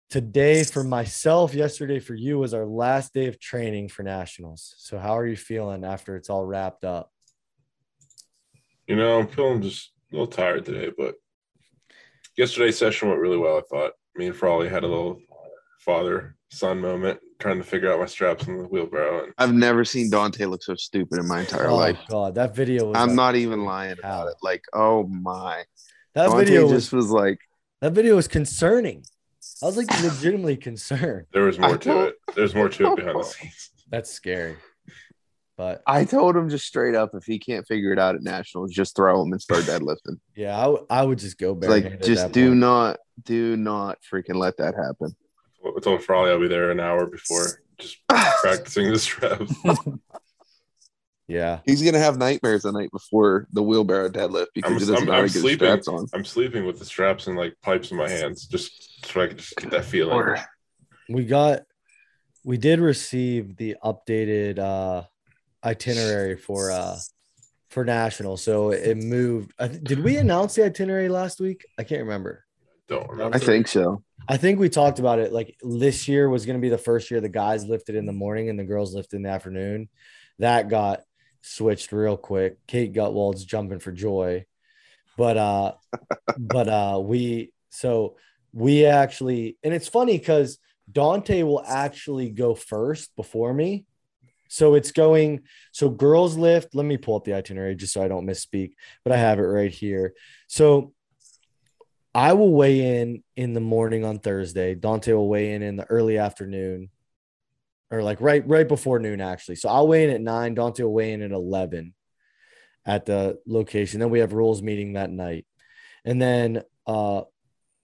today for myself, yesterday for you was our last day of training for nationals. So how are you feeling after it's all wrapped up? You know, I'm feeling just a little tired today, but yesterday's session went really well. I thought me and Frawley had a little father son moment trying to figure out my straps in the wheelbarrow. And I've never seen Dante look so stupid in my entire life. oh life. god, that video was I'm like- not even lying about it. Like, oh my. that Dante video was just was like, that video was concerning. I was like legitimately concerned. there was more to it. There's more to it behind the scenes. That's scary. But I told him just straight up if he can't figure it out at nationals, just throw him and start deadlifting. yeah, I, w- I would just go back. like, just do point. not, do not freaking let that happen. I told Frawley I'll be there an hour before, just practicing the straps. Yeah, He's gonna have nightmares the night before the wheelbarrow deadlift because I'm, he doesn't I'm, know how I'm to get his sleeping. straps on. I'm sleeping with the straps and like pipes in my hands, just so I can just get that feeling. Or- we got we did receive the updated uh itinerary for uh for national. So it moved. I th- did we announce the itinerary last week? I can't remember. Don't remember. I think so. I think we talked about it. Like this year was going to be the first year the guys lifted in the morning and the girls lifted in the afternoon. That got switched real quick. Kate Gutwald's jumping for joy, but uh, but uh, we so we actually, and it's funny because Dante will actually go first before me. So it's going. So girls lift. Let me pull up the itinerary just so I don't misspeak, but I have it right here. So I will weigh in in the morning on Thursday. Dante will weigh in in the early afternoon, or like right right before noon actually. So I'll weigh in at nine. Dante will weigh in at eleven at the location. Then we have rules meeting that night, and then uh,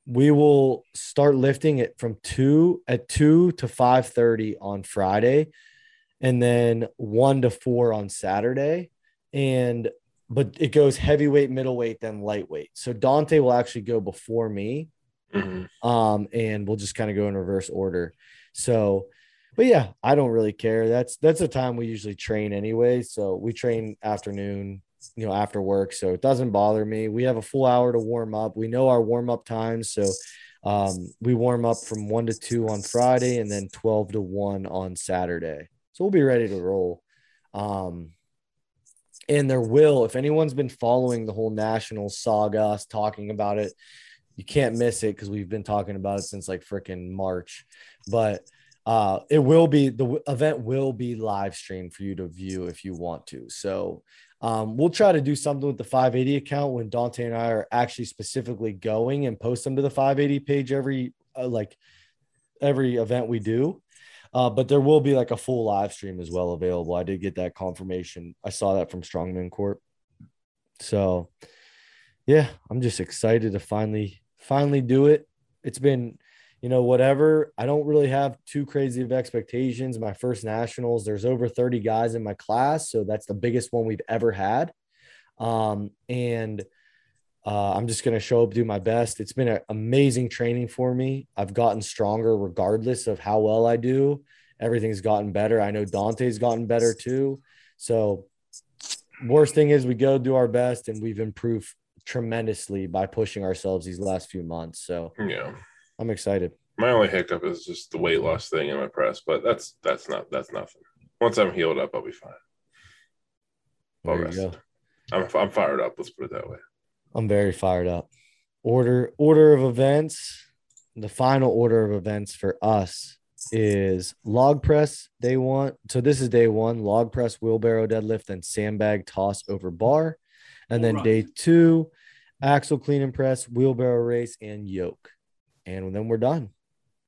we will start lifting it from two at two to five thirty on Friday, and then one to four on Saturday, and but it goes heavyweight, middleweight, then lightweight. So Dante will actually go before me, Mhm. um, and we'll just kind of go in reverse order. So, but yeah, I don't really care. That's that's the time we usually train anyway. So we train afternoon, you know, after work. So it doesn't bother me. We have a full hour to warm up. We know our warm up times. So um, we warm up from one to two on Friday and then 12 to one on Saturday. So we'll be ready to roll. Um, and there will, if anyone's been following the whole national saga, us talking about it, you can't miss it because we've been talking about it since like freaking March. But uh, it will be the event will be live streamed for you to view if you want to. So um, we'll try to do something with the 580 account when Dante and I are actually specifically going and post them to the 580 page every uh, like every event we do. Uh, but there will be like a full live stream as well available. I did get that confirmation. I saw that from Strongman Corp. So yeah, I'm just excited to finally finally do it. It's been, you know, whatever. I don't really have too crazy of expectations. My first nationals, there's over 30 guys in my class, so that's the biggest one we've ever had. Um, and uh, I'm just going to show up, do my best. It's been an amazing training for me. I've gotten stronger regardless of how well I do. Everything's gotten better. I know Dante's gotten better too. So, worst thing is we go do our best and we've improved tremendously by pushing ourselves these last few months. So, Yeah. I'm excited. My only hiccup is just the weight loss thing in my press, but that's that's not that's nothing. Once I'm healed up, I'll be fine. Well There you go. rested. I'm I'm fired up. Let's put it that way. I'm very fired up. Order order of events. The final order of events for us is log press day one. So this is day one: log press, wheelbarrow deadlift, and sandbag toss over bar. And then Alright. day two, axle clean and press, wheelbarrow race, and yoke. And then we're done.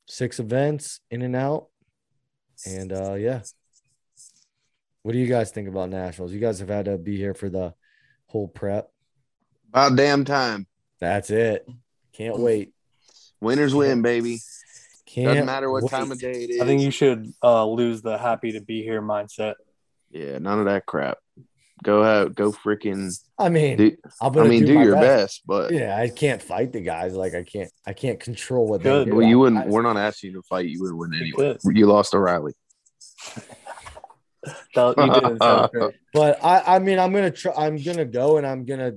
Six events in and out. And uh yeah. What do you guys think about nationals? You guys have had to be here for the whole prep. About damn time. That's it. Can't wait. Winners win, baby. Can't Doesn't matter what wait. time of day it is. I think you should uh, lose the happy to be here mindset. yeah, none of that crap. Go out, go freaking. I mean, Do, I'm I mean, do, do your best. best, but Yeah, I can't fight the guys. Like I can't. I can't control what they do. well, you wouldn't. I- we're not asking you to fight. You would win anyway. could. You lost to Riley. That, you didn't but I. I mean, I'm gonna try. I'm gonna go and I'm gonna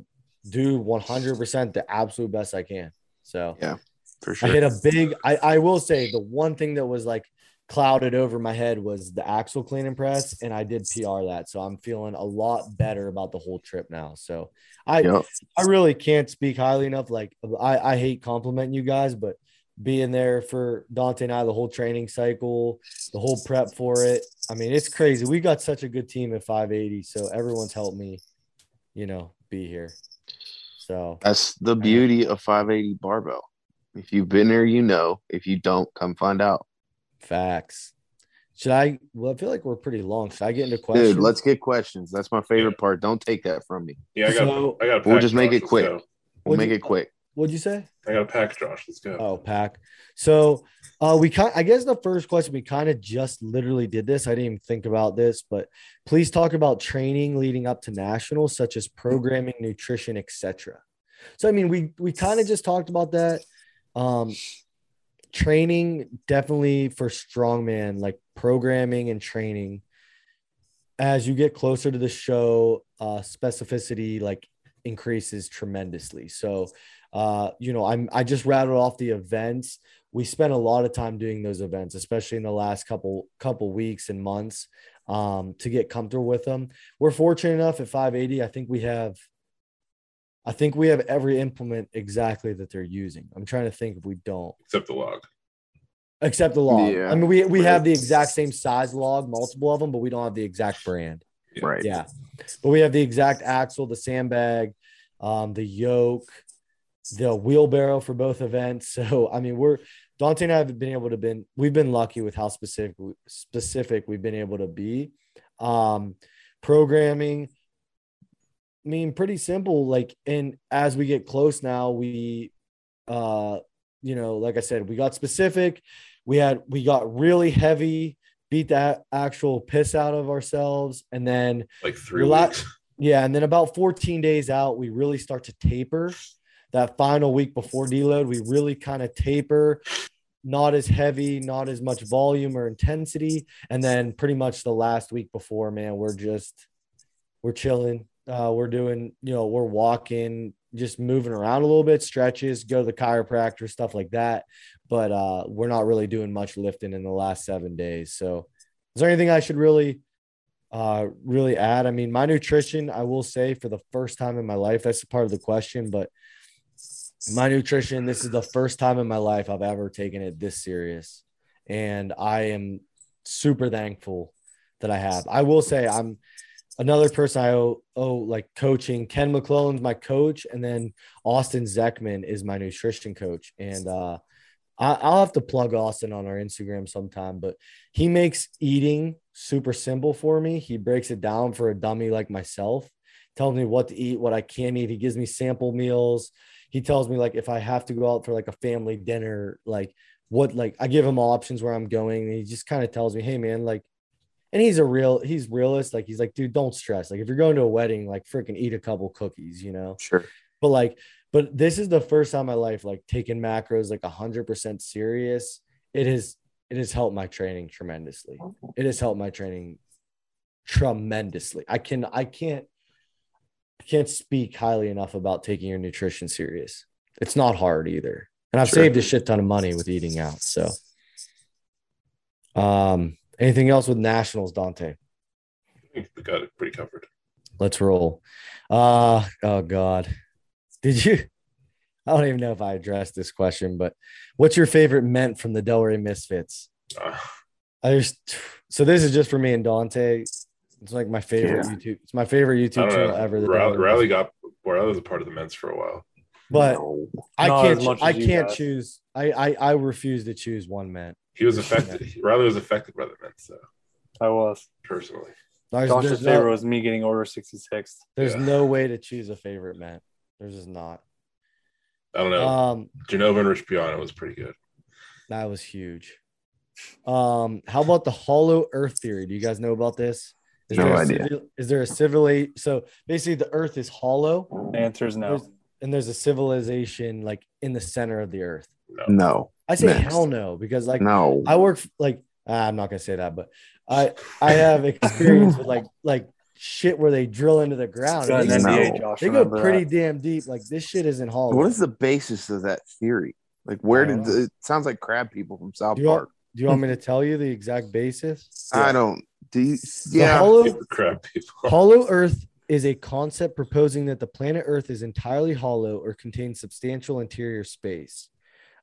do 100 percent the absolute best I can. So Yeah, for sure. I hit a big. I. I will say the one thing that was like clouded over my head was the axle clean and press, and I did PR that. So I'm feeling a lot better about the whole trip now. So I. Yep. I really can't speak highly enough. Like I, I hate complimenting you guys, but being there for Dante and I, the whole training cycle, the whole prep for it. I mean, it's crazy. We got such a good team at 580. So everyone's helped me, you know, be here. So That's the beauty of 580 barbell. If you've been there, you know. If you don't, come find out. facts. Should I? Well, I feel like we're pretty long. Should I get into questions? Dude, let's get questions. That's my favorite part. Don't take that from me. Yeah, I got So- I got. a We'll just make it quick. go. We'll make you- it quick. What'd you say? I got a pack, Josh. Let's go. Oh, pack. So uh we kind I guess the first question we kind of just literally did this. I didn't even think about this, but please talk about training leading up to nationals, such as programming, nutrition, etc. So I mean, we we kind of just talked about that. Um training definitely for strongman, like programming and training. As you get closer to the show, uh specificity like increases tremendously. So uh, you know, I'm I just rattled off the events. We spent a lot of time doing those events, especially in the last couple couple weeks and months, um, to get comfortable with them. We're fortunate enough at 580. I think we have, I think we have every implement exactly that they're using. I'm trying to think if we don't, Except the log. except the log. Yeah, I mean, we we right. have the exact same size log, multiple of them, but we don't have the exact brand. Right. Yeah. But we have the exact axle, the sandbag, um, the yoke, the wheelbarrow for both events. So I mean, we're Dante and I have been able to been we've been lucky with how specific specific we've been able to be. Um, programming. I mean, pretty simple. Like, and as we get close now, we uh, you know, like I said, we got specific. We had we got really heavy, beat that actual piss out of ourselves, and then Like three Relax. weeks. yeah, and then about 14 days out, we really start to taper. That final week before deload, we really kind of taper, not as heavy, not as much volume or intensity. And then pretty much the last week before, man, we're just we're chilling. Uh, we're doing, you know, we're walking, just moving around a little bit, stretches, go to the chiropractor, stuff like that. But uh, we're not really doing much lifting in the last seven days. So, is there anything I should really uh really add i mean my nutrition i will say for the first time in my life that's part of the question but my nutrition this is the first time in my life i've ever taken it this serious and I am super thankful that I have. I will say I'm another person I owe, owe like coaching. Ken McClellan's my coach, and then Austin Zeckman is my nutrition coach. And uh, I, I'll have to plug Austin on our Instagram sometime, but he makes eating super simple for me. He breaks it down for a dummy like myself, tells me what to eat, what I can't eat. He gives me sample meals. He tells me like if I have to go out for like a family dinner, like what like I give him options where I'm going. And he just kind of tells me, hey man, like and he's a real he's realist like he's like dude don't stress. Like if you're going to a wedding like freaking eat a couple cookies you know? Sure. but like but this is the first time in my life like taking macros like a 100% serious. It has it has helped my training tremendously. It has helped my training tremendously. I can i can't can't speak highly enough about taking your nutrition serious it's not hard either and i've Sure. saved a shit ton of money with eating out so um anything else with nationals dante I think we got it pretty covered. Let's roll. Uh oh god. Did you I don't even know if I addressed this question, but what's your favorite ment from the Delray Misfits? Uh, I just so this is just for me and Dante. It's like my favorite Yeah. YouTube. It's my favorite YouTube channel know. ever. The Riley, Delray got Riley was a part of the men's for a while. but No. I Not can't as I can't guys. choose. I, I I refuse to choose one ment. He was affected. Riley was affected by the men's, So I was. personally. There's, Josh's there's, favorite no, was me getting order 66. there's Yeah. no way to choose a favorite ment. There's just not. I don't know. Um Genova and Rich Piana was pretty good. That was huge. Um, how about the hollow earth theory? Do you guys know about this? Is No there a idea. civil- is there a civil so basically the earth is hollow The answer is no. There's- and there's a civilization like in the center of the earth? No. No. I say Next. hell no, because like No. I work like ah, I'm not gonna say that, but I I have experience with like like shit where they drill into the ground. An They, No. NBA, Josh. they go pretty that. damn deep. Like this shit isn't hollow. What is the basis of that theory? Like, where did know. it sounds like crab people from South Do you, want, Park? do you want me to tell you the exact basis? I don't. Do you? The Yeah. hollow Crap people. Hollow Earth is a concept proposing that the planet Earth is entirely hollow or contains substantial interior space.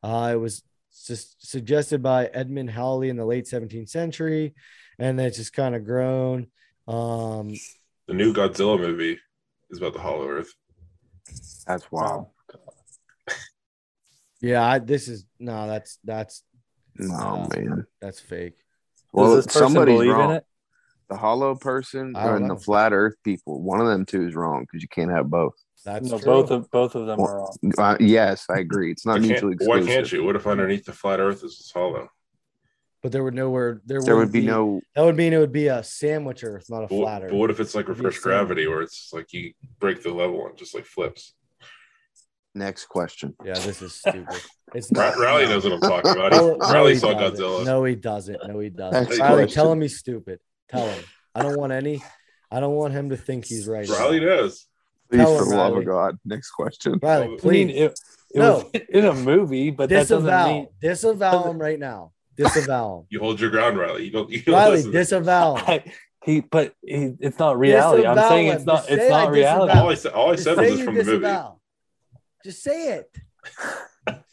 Uh, it was sus- suggested by Edmund Halley in the late 17th century, and then it's just kind of grown. Um, The new Godzilla movie is about the Hollow Earth. That's wild. yeah, I, this is no, that's that's No Yeah. man. that's fake. Well, Does this person somebody's believe wrong. in it? The hollow person I and the flat Earth people. One of them two is wrong because you can't have both. That's no, true. both of both of them Well, are wrong. Uh, yes, I agree. It's not Why mutually can't, why can't you? What if underneath the flat Earth is hollow? but there would nowhere there, There would wouldn't be no. that would mean it would be a sandwich Earth, not a But, flat Earth. but what if it's like It'd reverse gravity, where it's like you break the level and just like flips? Next question. Yeah, this is stupid. It's Ra- not. Riley no. knows what I'm talking about. No, He- no, Riley he saw doesn't. Godzilla. No, he doesn't. No, he doesn't. Next Riley, question. tell him he's stupid. Tell him. I don't want any. I don't want him to think he's right. Riley does. Please, Tell for him, the love Riley. of God. Next question. Riley, I I mean, please it, it No. was in a movie, but that doesn't disavow. mean Disavow him right now. Disavow You hold your ground, Riley. You don't. You him. don't Riley, listen. disavow. him. I, he. But he, it's not reality. I'm saying him. it's not. Just It's say I not reality. disavow. all I said, all I said say was this you from the movie. Just say it.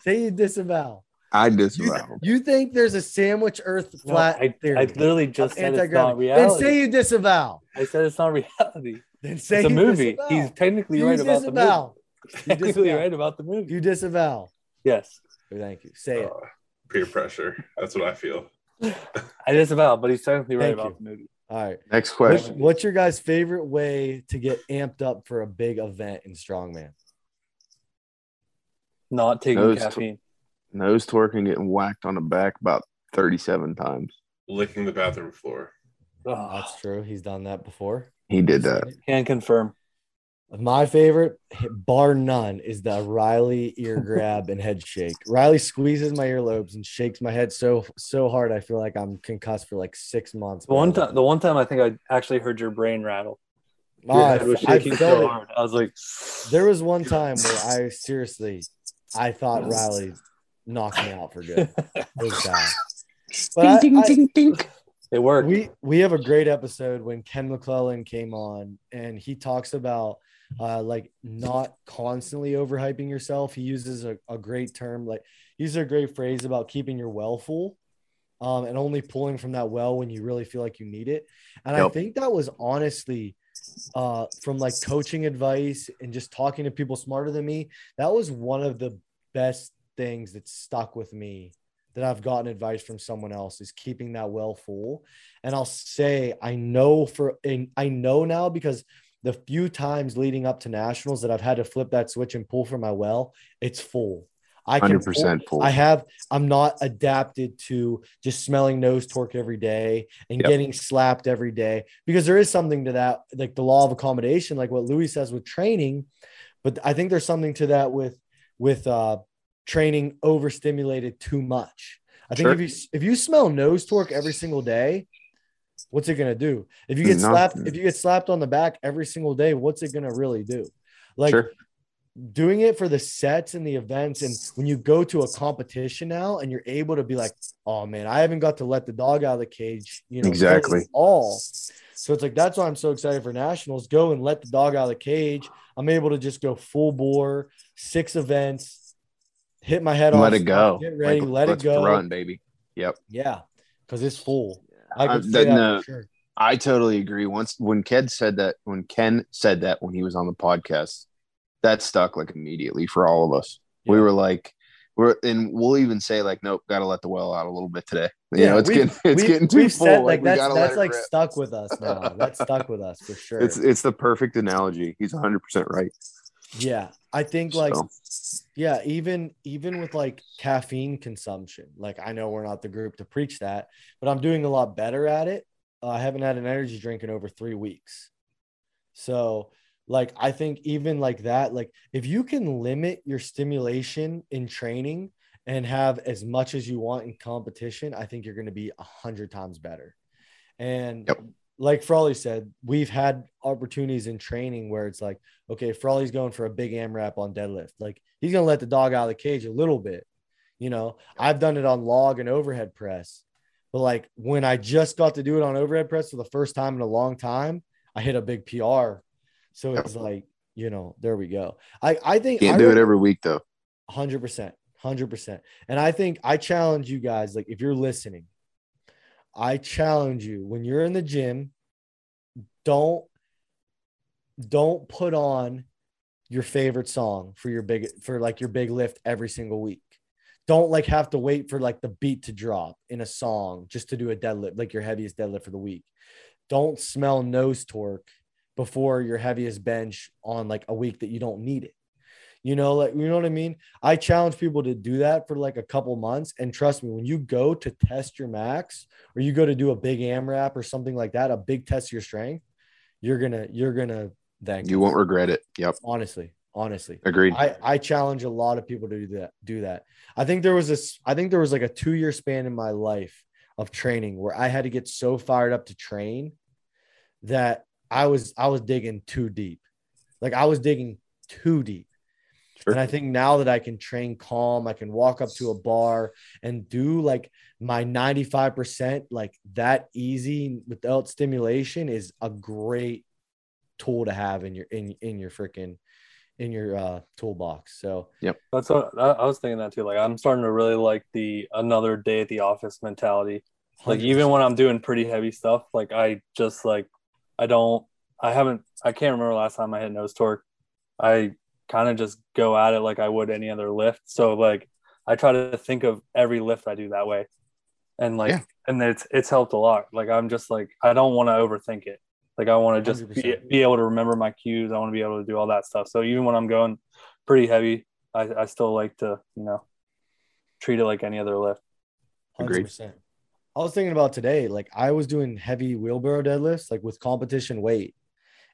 say you disavow. I You, disavow. you think there's a sandwich Earth No, flat I, theory? I literally just of said it's not anti-gravity? Then say you disavow. I said it's not reality. Then say It's a movie. disavow. He's technically you right about the movie. disavow. Technically right about the movie. You disavow. Yes, Thank you. Say it. Uh, peer pressure. That's what I feel. I disavow, but he's technically right Thank about you. the movie. All right. Next What's, question. what's your guys' favorite way to get amped up for a big event in strongman? Not taking Those- caffeine. Nose twerking getting whacked on the back about 37 times. Licking the bathroom floor. Ugh, That's true. He's done that before. He did that. can confirm. My favorite, bar none, is the Riley ear grab and head shake. Riley squeezes my earlobes and shakes my head so so hard I feel like I'm concussed for like six months. The one time, the one time I think I actually heard your brain rattle. Oh, Your I, was I shaking felt so hard. I was like, There was one time where I seriously, I thought Riley knocked me out for good. It was bad. But I- I- it worked. we we have a great episode when Ken McClellan came on and he talks about uh like not constantly overhyping yourself. He uses a, a great term like he uses a great phrase about keeping your well full. um, and only pulling from that well when you really feel like you need it. And I think that was honestly uh, from like coaching advice and just talking to people smarter than me. That was one of the best things that stuck with me that I've gotten advice from someone else is keeping that well full. And I'll say, I know for, and I know now because the few times leading up to nationals that I've had to flip that switch and pull from my well, it's full. I can Hundred pull- percent full. I have I'm not adapted to just smelling Nose Tork every day and Yep. getting slapped every day because there is something to that, like the law of accommodation, like what Louis says with training. But I think there's something to that with with uh training overstimulated too much. I think Sure. if you if you smell Nose Tork every single day, what's it gonna do? If you get slapped, if you get slapped on the back every single day, what's it gonna really do? Like sure. doing it for the sets and the events and when you go to a competition now and you're able to be like oh man i haven't got to let the dog out of the cage you know Exactly. all so it's like that's why i'm so excited for nationals go and let the dog out of the cage i'm able to just go full bore six events hit my head Let off Let it go. get ready Like, let it go Run, baby. Yep. yeah because it's full i Uh, can say that- no, for sure I totally agree. Once when Ken said that, when Ken said that when he was on the podcast, that stuck like immediately for all of us. We were like, we're and we'll even say like, nope, got to let the well out a little bit today. You Yeah, know, it's getting it's getting too full. said, like, like that's that's like rip. stuck with us now that's stuck with us for sure It's it's the perfect analogy. He's 100 percent right. Yeah, I think like So, yeah, even even with like caffeine consumption, like I know we're not the group to preach that, but I'm doing a lot better at it. Uh, I haven't had an energy drink in over three weeks, so like I think even like that, like if you can limit your stimulation in training and have as much as you want in competition, I think you're going to be a hundred times better. And Yep. Like Frawley said, we've had opportunities in training where it's like, okay, Frawley's going for a big AMRAP on deadlift. Like he's going to let the dog out of the cage a little bit. You know, I've done it on log and overhead press. But like when I just got to do it on overhead press for the first time in a long time, I hit a big PR. So it's like, you know, there we go. I, I think can't I do it every week though. Hundred percent, hundred percent. And I think I challenge you guys, like if you're listening, I challenge you when you're in the gym, don't don't put on your favorite song for your big for like your big lift every single week. Don't like have to wait for like the beat to drop in a song just to do a deadlift, like your heaviest deadlift for the week. Don't smell Nose Tork before your heaviest bench on like a week that you don't need it. You know, like you know what I mean? I challenge people to do that for like a couple months. And trust me, when you go to test your max or you go to do a big AMRAP or something like that, a big test of your strength, you're gonna, you're gonna thank You us. won't regret it. Yep. honestly, honestly. Agreed. I, I challenge a lot of people to do that. Do that. I think there was this. I think there was like a two year span in my life of training where I had to get so fired up to train that I was I was digging too deep. Like I was digging too deep. Sure. And I think now that I can train calm, I can walk up to a bar and do like my 95% like that easy without stimulation is a great tool to have in your in in your freaking in your uh toolbox. So yep, That's what I, I was thinking that too. Like I'm starting to really like the another day at the office mentality. Like even when I'm doing pretty heavy stuff, like I just like I don't I haven't I can't remember last time I hit Nose Tork. I kind of just go at it like I would any other lift. So like I try to think of every lift I do that way. And like Yeah. and it's it's helped a lot. Like I'm just like I don't want to overthink it. Like I want to just be, be able to remember my cues. I want to be able to do all that stuff. So even when I'm going pretty heavy, I, I still like to, you know, treat it like any other lift. 100%. I was thinking about today, like I was doing heavy wheelbarrow deadlifts, like with competition weight,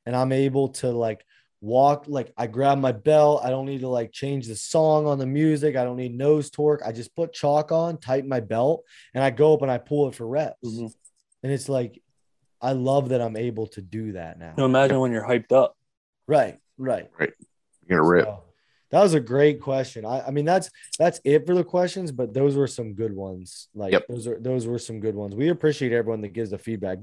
and I'm able to like walk, like I grab my belt. I don't need to like change the song on the music. I don't need Nose Tork. I just put chalk on, tighten my belt, and I go up and I pull it for reps. Mhm. And it's like, I love that I'm able to do that now. Now imagine when you're hyped up. Right, right. Right. You're gonna rip. So, that was a great question. I, I mean, that's that's it for the questions, but those were some good ones. Like Yep. those are those were some good ones. We appreciate everyone that gives the feedback.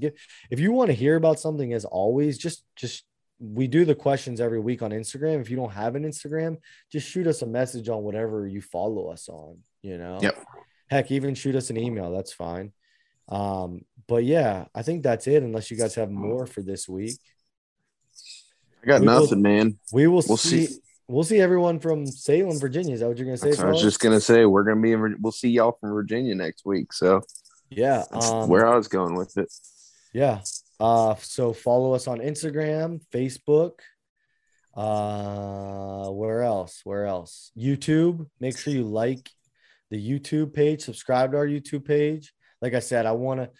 If you want to hear about something, as always, just just we do the questions every week on Instagram. If you don't have an Instagram, just shoot us a message on whatever you follow us on. You know. Yep. Heck, even shoot us an email. That's fine. Um, but yeah, I think that's it. Unless you guys have more for this week, I got We will- nothing, man. we will We'll see. see. We'll see everyone from Salem, Virginia. Is that what you're gonna say? I was just gonna say we're gonna be in. We'll see y'all from Virginia next week. So yeah. Um, where I was going with it. Yeah. Uh, so follow us on Instagram, Facebook. Uh, where else? Where else? YouTube. Make sure you like the YouTube page, subscribe to our YouTube page. Like I said, I want to,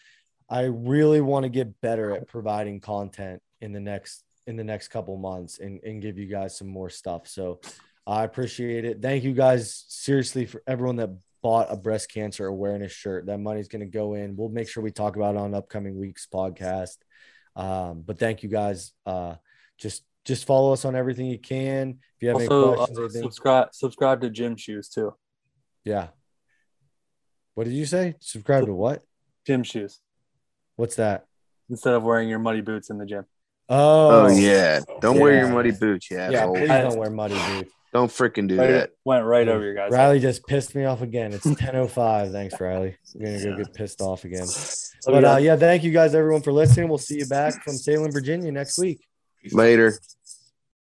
I really want to get better at providing content in the next in the next couple months and, and give you guys some more stuff. So I appreciate it. Thank you guys seriously for everyone that bought a breast cancer awareness shirt. That money's going to go in. We'll make sure we talk about it on upcoming week's podcast. Um, but thank you guys. Uh, just just follow us on everything you can. If you have Also, any uh, questions, or anything, subscribe subscribe to Gym Shoes too. yeah. What did you say? Subscribe to what? Gym Shoes What's that? instead of wearing your muddy boots in the gym. Oh, Oh, yeah, don't wear your muddy boots, yeah. yeah. asshole. Please don't wear muddy boots. Don't freaking do Right, that. went right over your guys. Riley just pissed me off again. It's 10:05. Thanks, Riley. I'm gonna go get pissed off again. But uh, yeah, thank you guys, everyone, for listening. We'll see you back from Salem, Virginia next week. Later.